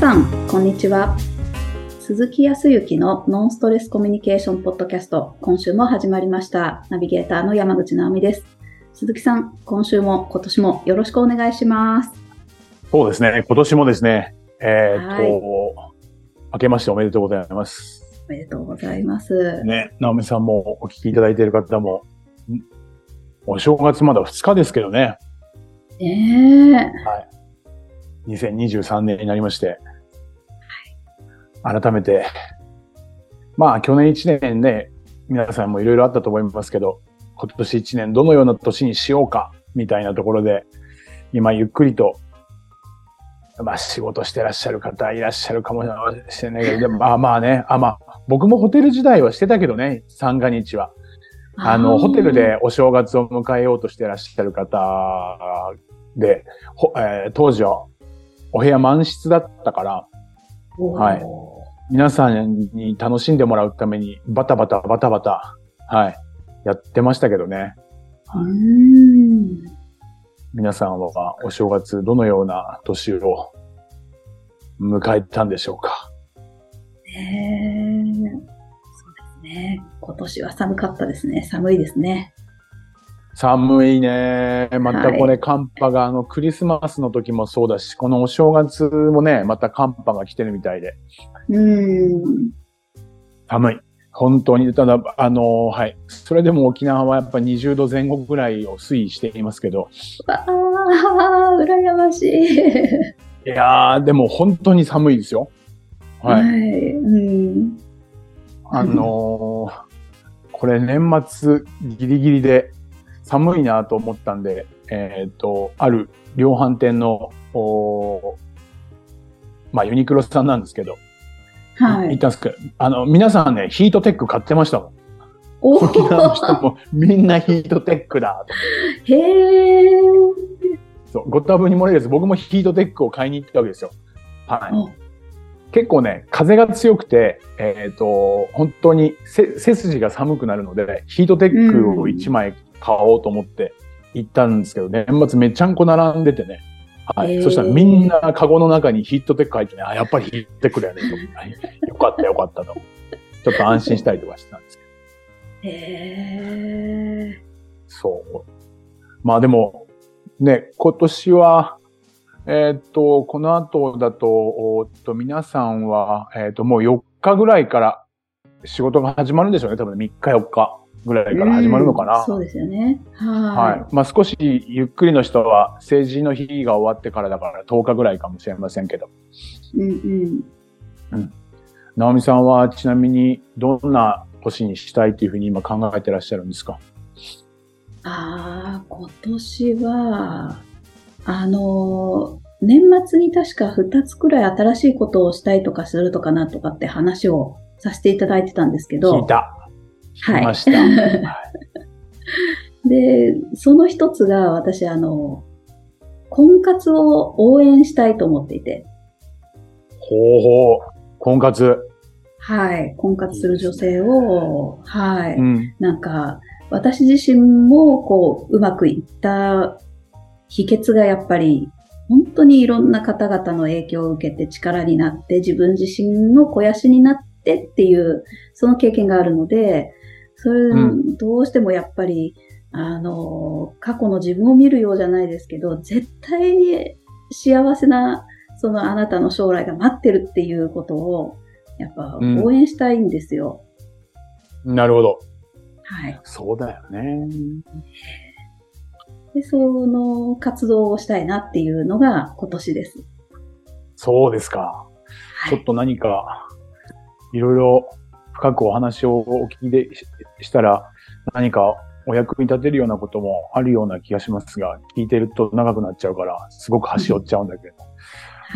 さん、こんにちは。鈴木康之のノンストレスコミュニケーションポッドキャスト、今週も始まりました。ナビゲーターの山口直美です。鈴木さん、今週も今年もよろしくお願いします。そうですね。今年もですね、えーっと、はい明けましておめでとうございます。おめでとうございます。ね、直美さんもお聞きいただいている方も、んお正月まだ2日ですけどね、ねえ。2023年になりまして、改めて、まあ去年1年ね、皆さんもいろいろあったと思いますけど、今年1年どのような年にしようか、みたいなところで、今ゆっくりと、まあ仕事してらっしゃる方いらっしゃるかもしれないけど、でもまあまあね、あまあ、僕もホテル時代はしてたけどね、三が日は。あの、ホテルでお正月を迎えようとしてらっしゃる方で、ほえー当時はお部屋満室だったから、はい皆さんに楽しんでもらうためにバタバタバタバタ、はい、やってましたけどね。うーん。皆さんはお正月どのような年を迎えたんでしょうか？ねえ。そうですね。今年は寒かったですね。寒いですね。寒いね。またこれ寒波が、あの、クリスマスの時もそうだし、このお正月もね、また寒波が来てるみたいで、うーん。寒い。本当に、ただ、あの、はい。それでも沖縄はやっぱ20度前後ぐらいを推移していますけど、わあ、羨ましい。いやー、でも本当に寒いですよ。はい。い。うん。あのーこれ年末ギリギリで寒いなと思ったんで、えっ、と、ある量販店の、まあユニクロさんなんですけど、はい。行ったんですけど、あの、皆さんね、ヒートテック買ってましたもん。お沖縄の人もみんなヒートテックだと。へえ。そう、ご多分に漏れず、僕もヒートテックを買いに行ったわけですよ。はい。お結構ね、風が強くて、えっ、と、本当に背背筋が寒くなるので、ヒートテックを1枚買おうと思って行ったんですけど、年末めちゃんこ並んでてね。はい。へーそしたらみんなカゴの中にヒートテック入ってね、あ、やっぱりヒートテックだよねと。はいよかったよかったと。ちょっと安心したりとかしてたんですけど。へえ。そう。まあでも、ね、今年は、えーっと、この後だと、おーっと、皆さんは、えーっと、もう4日ぐらいから仕事が始まるんでしょうね。多分3日4日ぐらいから始まるのかな。うんそうですよね。は。はい。まあ少しゆっくりの人は成人の日が終わってからだから10日ぐらいかもしれませんけど。うんうん。直美さんはちなみにどんな年にしたいというふうに今考えてらっしゃるんですか？ああ、今年は、あの、年末に確か2つくらい新しいことをしたいとかするとかなとかって話をさせていただいてたんですけど。聞いた。聞はいきました。はいで、その一つが私、あの、婚活を応援したいと思っていて、ほうほう。婚活。はい、婚活する女性を、はい、うん。なんか、私自身も、こう、うまくいった秘訣がやっぱり、本当にいろんな方々の影響を受けて力になって、自分自身の肥やしになってっていう、その経験があるので、それ、うどうしてもやっぱり、あの、過去の自分を見るようじゃないですけど、絶対に幸せな、そのあなたの将来が待ってるっていうことを、やっぱうん応援したいんですよ。なるほど。はい。そうだよね。で、その活動をしたいなっていうのが今年です。そうですか。はいちょっと何か、いろいろ深くお話をお聞きでししたら、何かお役に立てるようなこともあるような気がしますが、聞いてると長くなっちゃうから、すごく端折っちゃうんだけど。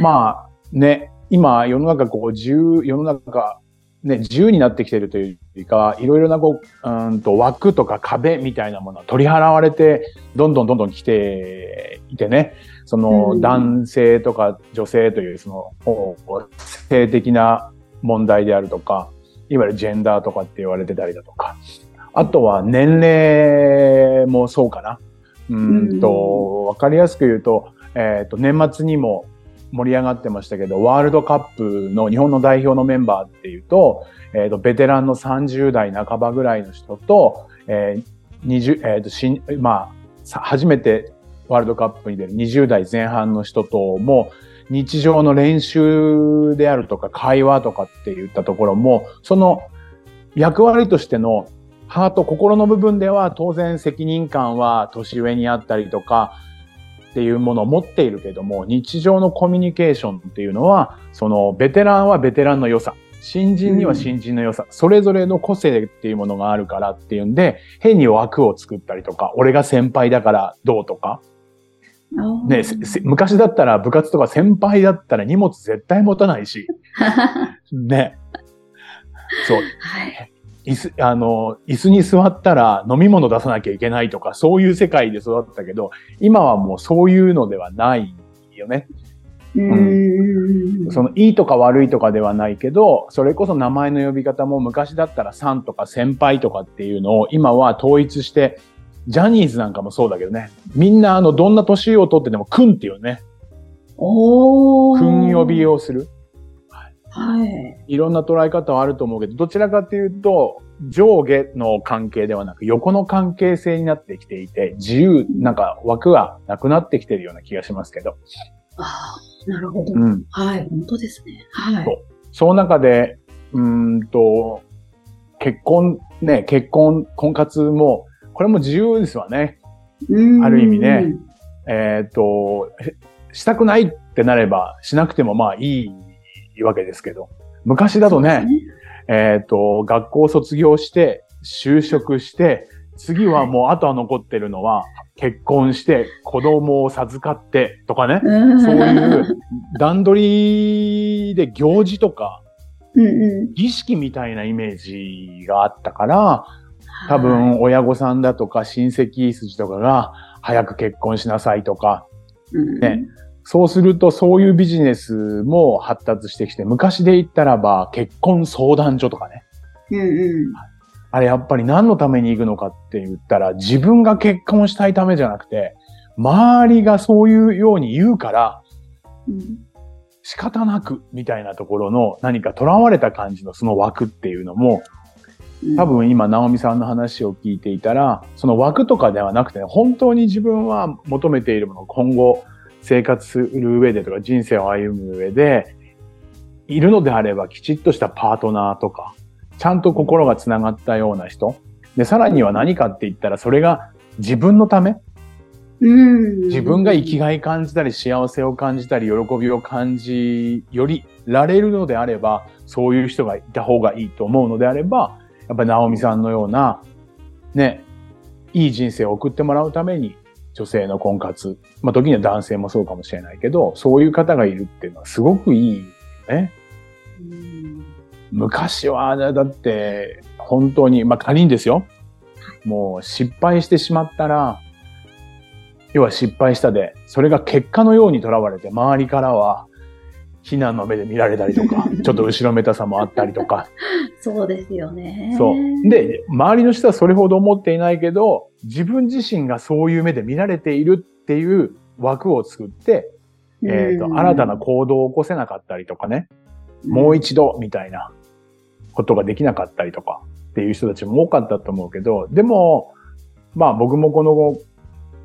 まあ、ね、今、世の中こう、自由、世の中、ね、自由になってきてるというか、いろいろなこう、うーんと枠とか壁みたいなものが取り払われて、どんどんどんどん来ていてね、そのうん男性とか女性というその性的な問題であるとか、いわゆるジェンダーとかって言われてたりだとか、あとは年齢もそうかな。うーんと、わかりやすく言うと、えっ、と、年末にも、盛り上がってましたけど、ワールドカップの日本の代表のメンバーっていうと、えっ、と、ベテランの30代半ばぐらいの人と、えー、20、えっ、と、しまあ、初めてワールドカップに出る20代前半の人とも、日常の練習であるとか会話とかって言ったところも、その役割としてのハート、心の部分では当然責任感は年上にあったりとかっていうものを持っているけども、日常のコミュニケーションっていうのは、そのベテランはベテランの良さ、新人には新人の良さ、うん、それぞれの個性っていうものがあるからっていうんで、変に枠を作ったりとか、俺が先輩だからどうとか、ね、昔だったら部活とか先輩だったら荷物絶対持たないし。ね。そう。はい。椅子、あの、椅子に座ったら飲み物出さなきゃいけないとか、そういう世界で育ったけど、今はもうそういうのではないよね。うん、そのいいとか悪いとかではないけど、それこそ名前の呼び方も昔だったらさんとか先輩とかっていうのを今は統一してジャニーズなんかもそうだけどね。みんなあの、どんな年を取ってても、くんっていうね。おー。くん呼びをする。はい。いろんな捉え方はあると思うけど、どちらかというと、上下の関係ではなく、横の関係性になってきていて、自由、なんか枠がなくなってきてるような気がしますけど。ああ、なるほど。うん。はい、本当ですね。はい。そう。その中で、うんと、結婚、ね、結婚、婚活も、これも自由ですわね。ある意味ね。えっ、ー、と、したくないってなればしなくてもまあいいわけですけど、昔だとね、ね。えっ、ー、と、学校卒業して、就職して、次はもうあとは残ってるのは、結婚して子供を授かってとかね、そういう段取りで行事とか、儀式みたいなイメージがあったから、多分親御さんだとか親戚筋とかが早く結婚しなさいとか、ね、そうするとそういうビジネスも発達してきて、昔で言ったらば結婚相談所とかね。うんうん、あれやっぱり何のために行くのかって言ったら自分が結婚したいためじゃなくて、周りがそういうように言うから、仕方なくみたいなところの何か囚われた感じのその枠っていうのも多分今、直美さんの話を聞いていたら、その枠とかではなくて、本当に自分は求めているもの、今後生活する上でとか人生を歩む上で、いるのであればきちっとしたパートナーとか、ちゃんと心が繋がったような人。で、さらには何かって言ったら、それが自分のため。自分が生きがい感じたり、幸せを感じたり、喜びを感じ、よりられるのであれば、そういう人がいた方がいいと思うのであれば、やっぱり直美さんのような、ね、いい人生を送ってもらうために、女性の婚活、まあ時には男性もそうかもしれないけど、そういう方がいるっていうのはすごくいいね。昔は、だって、本当に、まあ仮にですよ。もう失敗してしまったら、要は失敗したで、それが結果のようにとらわれて、周りからは、非難の目で見られたりとか、ちょっと後ろめたさもあったりとか。そうですよね。そう。で、周りの人はそれほど思っていないけど、自分自身がそういう目で見られているっていう枠を作って、えっ、ー、と、新たな行動を起こせなかったりとかね、もう一度みたいなことができなかったりとかっていう人たちも多かったと思うけど、でも、まあ僕もこの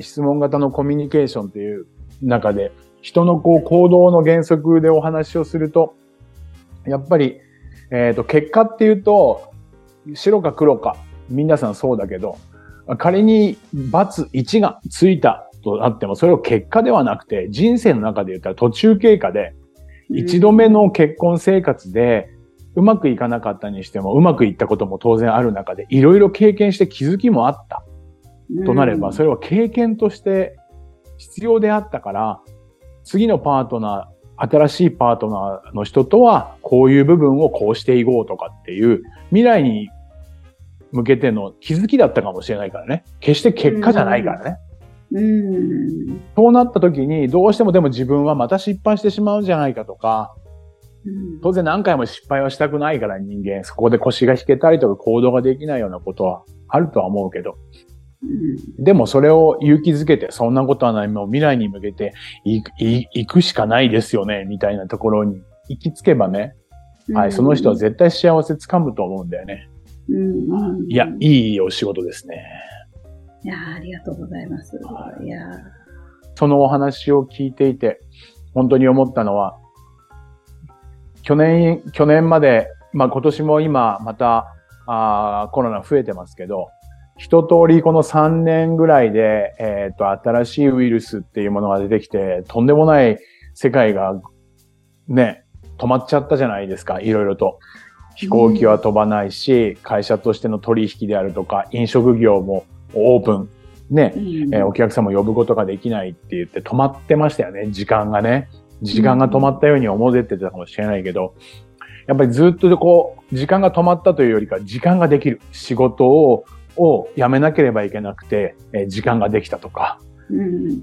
質問型のコミュニケーションっていう中で、人のこう行動の原則でお話をすると、やっぱり、えっ、ー、と、結果っていうと、白か黒か、皆さんそうだけど、仮に罰1がついたとなっても、それを結果ではなくて、人生の中で言ったら途中経過で、一度目の結婚生活で、うまくいかなかったにしても、うまくいったことも当然ある中で、いろいろ経験して気づきもあった。となれば、それは経験として必要であったから、次のパートナー、新しいパートナーの人とは、こういう部分をこうしていこうとかっていう、未来に向けての気づきだったかもしれないからね。決して結果じゃないからね。うん、そうなった時に、どうしてもでも自分はまた失敗してしまうんじゃないかとか、当然何回も失敗はしたくないから人間、そこで腰が引けたりとか行動ができないようなことはあるとは思うけど、うんでもそれを勇気づけて、そんなことはない、もう未来に向けていい行くしかないですよね、みたいなところに行き着けばね、はい、その人は絶対幸せつかむと思うんだよね。いや、いいお仕事ですね。いやありがとうございます。はいやそのお話を聞いていて、本当に思ったのは、去年、去年まで、まあ今年も今またあーコロナ増えてますけど、一通りこの3年ぐらいで、えっ、と、新しいウイルスっていうものが出てきて、とんでもない世界がね、止まっちゃったじゃないですか、いろいろと。飛行機は飛ばないし、会社としての取引であるとか、飲食業もオープン、ね、うんえーお客様を呼ぶことができないって言って止まってましたよね、時間がね。時間が止まったように思ってたかもしれないけど、やっぱりずっとこう、時間が止まったというよりか、時間ができる。仕事を、を辞めなければいけなくて、えー時間ができたとか、うん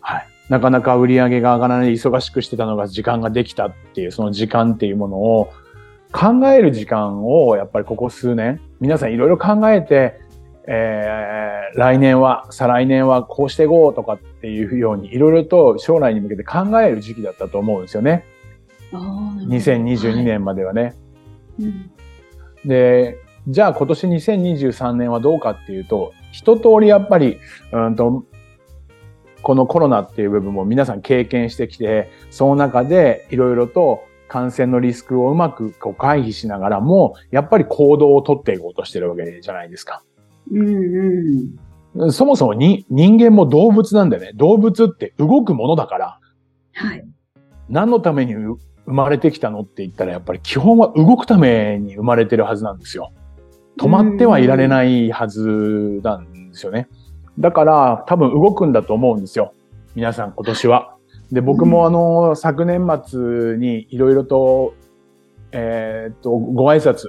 はい。なかなか売り上げが上がらない、忙しくしてたのが時間ができたっていう、その時間っていうものを考える時間を、やっぱりここ数年、皆さんいろいろ考えて、えー来年は、再来年はこうしていこうとかっていうように、いろいろと将来に向けて考える時期だったと思うんですよね。あーなるほど2022年まではね。うんで、じゃあ今年2023年はどうかっていうと、一通りやっぱり、うんと、このコロナっていう部分も皆さん経験してきて、その中でいろいろと感染のリスクをうまくこう回避しながらも、やっぱり行動をとっていこうとしてるわけじゃないですか。うんうんそもそもに人間も動物なんだよね。動物って動くものだから、はい。何のために生まれてきたのって言ったら、やっぱり基本は動くために生まれてるはずなんですよ。止まってはいられないはずなんですよね。だから多分動くんだと思うんですよ。皆さん今年は。で、僕もあの、昨年末にいろいろと、えーっと、ご挨拶、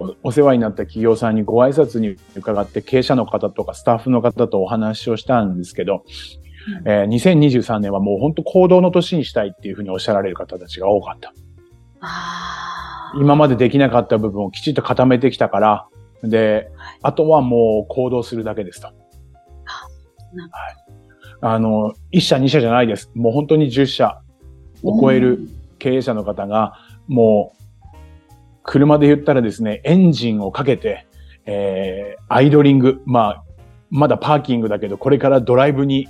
おお世話になった企業さんにご挨拶に伺って経営者の方とかスタッフの方とお話をしたんですけど、えー2023年はもう本当行動の年にしたいっていうふうにおっしゃられる方たちが多かった。今までできなかった部分をきちっと固めてきたから、ではい、あとはもう行動するだけですと。はい。あの、1社2社じゃないです。もう本当に10社を超える経営者の方が、もう、車で言ったらですね、エンジンをかけて、えー、アイドリング、まあ、まだパーキングだけど、これからドライブに、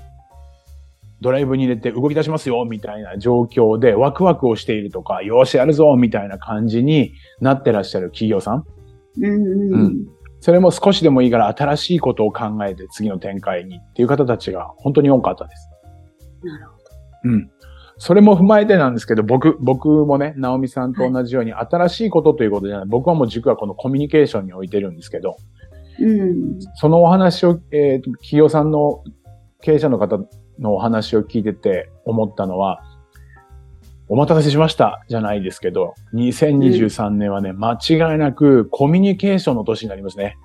ドライブに入れて動き出しますよ、みたいな状況でワクワクをしているとか、よーしやるぞ、みたいな感じになってらっしゃる企業さん。うんそれも少しでもいいから新しいことを考えて次の展開にっていう方たちが本当に多かったです。なるほうん。それも踏まえてなんですけど、僕、僕もね、直美さんと同じように新しいことということじゃない、僕はもう軸はこのコミュニケーションに置いてるんですけど、ど。うん。そのお話を、えーと企業さんの経営者の方のお話を聞いてて思ったのは、お待たせしましたじゃないですけど、2023年はね、間違いなくコミュニケーションの年になりますね。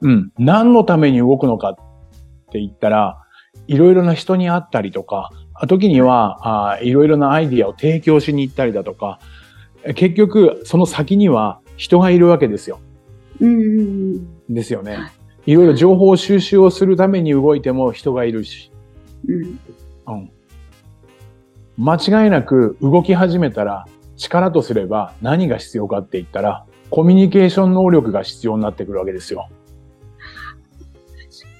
うん。何のために動くのかって言ったら、いろいろな人に会ったりとか、あ時にはあいろいろなアイディアを提供しに行ったりだとか、え結局、その先には人がいるわけですよ。うんうんですよね。はいろいろ情報収集をするために動いても人がいるし、うん。うん。間違いなく動き始めたら力とすれば何が必要かって言ったら、コミュニケーション能力が必要になってくるわけですよ。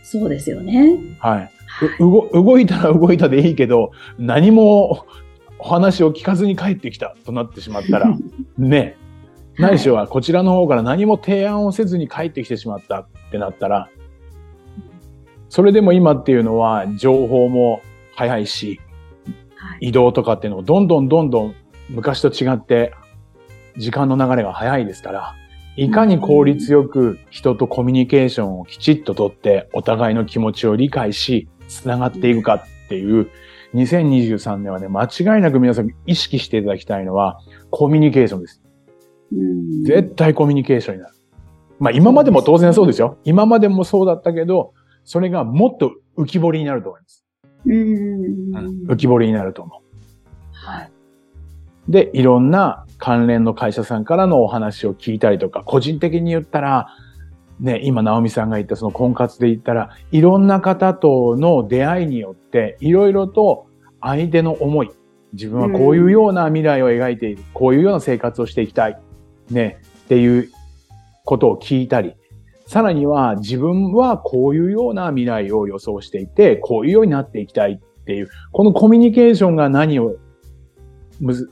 そうですよね。はい。う動動いたら動いたでいいけど、何もお話を聞かずに帰ってきたとなってしまったら、ね、ないしはこちらの方から何も提案をせずに帰ってきてしまったってなったら、それでも今っていうのは情報も早いし、はい。移動とかっていうのもどんどんどんどん昔と違って時間の流れが早いですから、いかに効率よく人とコミュニケーションをきちっととってお互いの気持ちを理解し、つながっていくかっていう2023年はね、間違いなく皆さん意識していただきたいのはコミュニケーションです。うん絶対コミュニケーションになる。まあ今までも当然そうですよ。今までもそうだったけど、それがもっと浮き彫りになると思います。うん浮き彫りになると思う。はい。で、いろんな関連の会社さんからのお話を聞いたりとか、個人的に言ったら、ね、今、直美さんが言ったその婚活で言ったら、いろんな方との出会いによって、いろいろと相手の思い、自分はこういうような未来を描いている、うん、こういうような生活をしていきたい、ね、っていうことを聞いたり、さらには自分はこういうような未来を予想していて、こういうようになっていきたいっていう、このコミュニケーションが何を、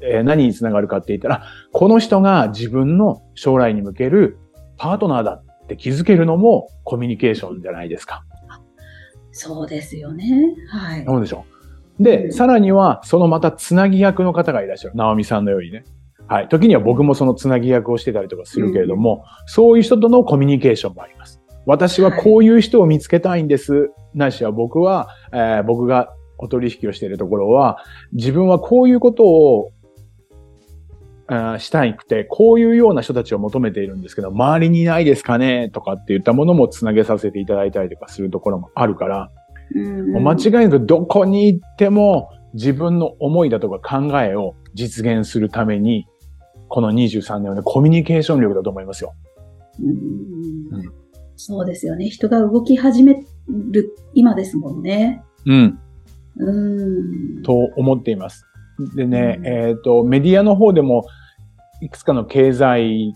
え何につながるかって言ったら、この人が自分の将来に向けるパートナーだって気づけるのもコミュニケーションじゃないですか。そうですよね。はい。そうでしょう？で、うん、さらには、そのまたつなぎ役の方がいらっしゃる。直美さんのようにね。はい。時には僕もそのつなぎ役をしてたりとかするけれども、うん、そういう人とのコミュニケーションもあります。私はこういう人を見つけたいんです。はい、ないしは僕は、えー、僕がお取引をしているところは、自分はこういうことをしたいくて、こういうような人たちを求めているんですけど、周りにいないですかね？とかって言ったものもつなげさせていただいたりとかするところもあるから、間違いなくどこに行っても自分の思いだとか考えを実現するために、この23年はね、コミュニケーション力だと思いますよ。うん、うん、そうですよね。人が動き始める今ですもんね。うん。うんと思っています。でね、うん、えっ、ー、と、メディアの方でも、いくつかの経済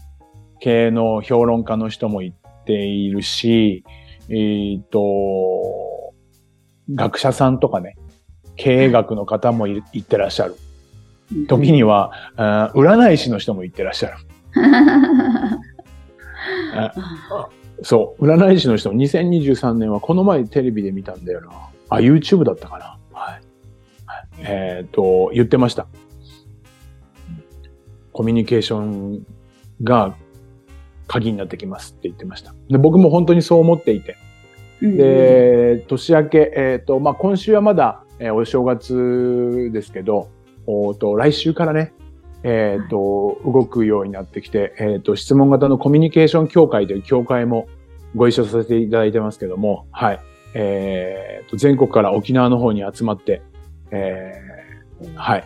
系の評論家の人も言っているし、えっ、ー、と、学者さんとかね、経営学の方も言ってらっしゃる。時には、占い師の人も言ってらっしゃる。そう、占い師の人も2023年はこの前テレビで見たんだよな。あ、YouTube だったかな。えっ、ー、と、言ってました。コミュニケーションが鍵になってきますって言ってました。で僕も本当にそう思っていて。で、年明け、えっ、ー、と、まあ、今週はまだ、えー、お正月ですけど、おと来週からね、えっ、ー、と、動くようになってきて、えっ、と、質問型のコミュニケーション協会という協会もご一緒させていただいてますけども、はい。えっ、と、全国から沖縄の方に集まって、えー、はい。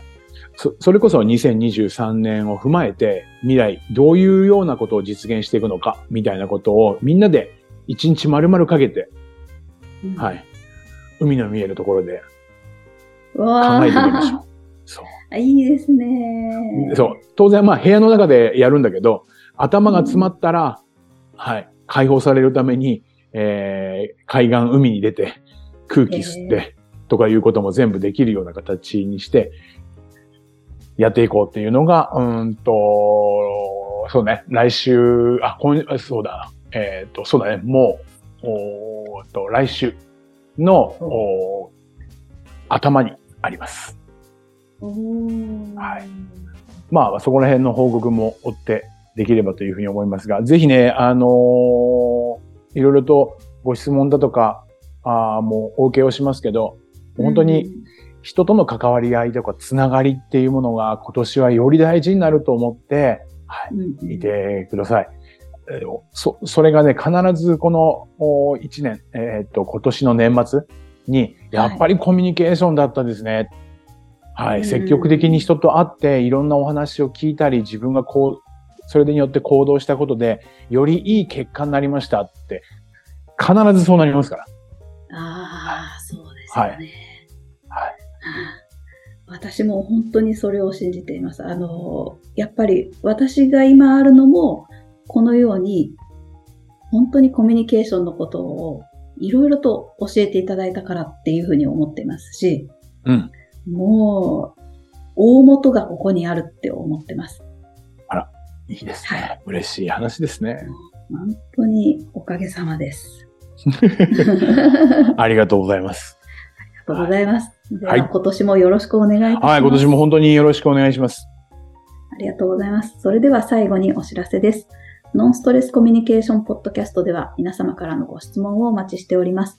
そ、それこそ2023年を踏まえて、未来、どういうようなことを実現していくのか、みたいなことをみんなで一日丸々かけて、うん、はい。海の見えるところで考えてみましょう。そう。いいですね。そう。当然、まあ部屋の中でやるんだけど、頭が詰まったら、うん、はい。解放されるために、えー、海岸、海に出て、空気吸って、とかいうことも全部できるような形にして、やっていこうっていうのが、うんと、そうね、来週、あ、今、そうだ、えっ、ー、と、そうだね、もう、おと、来週の、お頭にあります。はい。まあ、そこら辺の報告も追ってできればというふうに思いますが、ぜひね、あのー、いろいろとご質問だとか、あもうお受けをしますけど、本当に人との関わり合いとかつながりっていうものが今年はより大事になると思って、はい、いてください。そ、それがね、必ずこの1年、えー、っと、今年の年末に、やっぱりコミュニケーションだったですね。はい、はい、積極的に人と会って、いろんなお話を聞いたり、自分がこう、それによって行動したことで、よりいい結果になりましたって、必ずそうなりますから。ああ、そうですね。はいはい。私も本当にそれを信じています。あの、やっぱり私が今あるのも、このように、本当にコミュニケーションのことをいろいろと教えていただいたからっていうふうに思っていますし、うん。もう、大元がここにあるって思ってます。あら、いいですね。はい、嬉しい話ですね。本当におかげさまです。ありがとうございます。ありがとうございます。はい、今年もよろしくお願いいたします。はい、今年も本当によろしくお願いします。ありがとうございます。それでは最後にお知らせです。ノンストレスコミュニケーションポッドキャストでは皆様からのご質問をお待ちしております。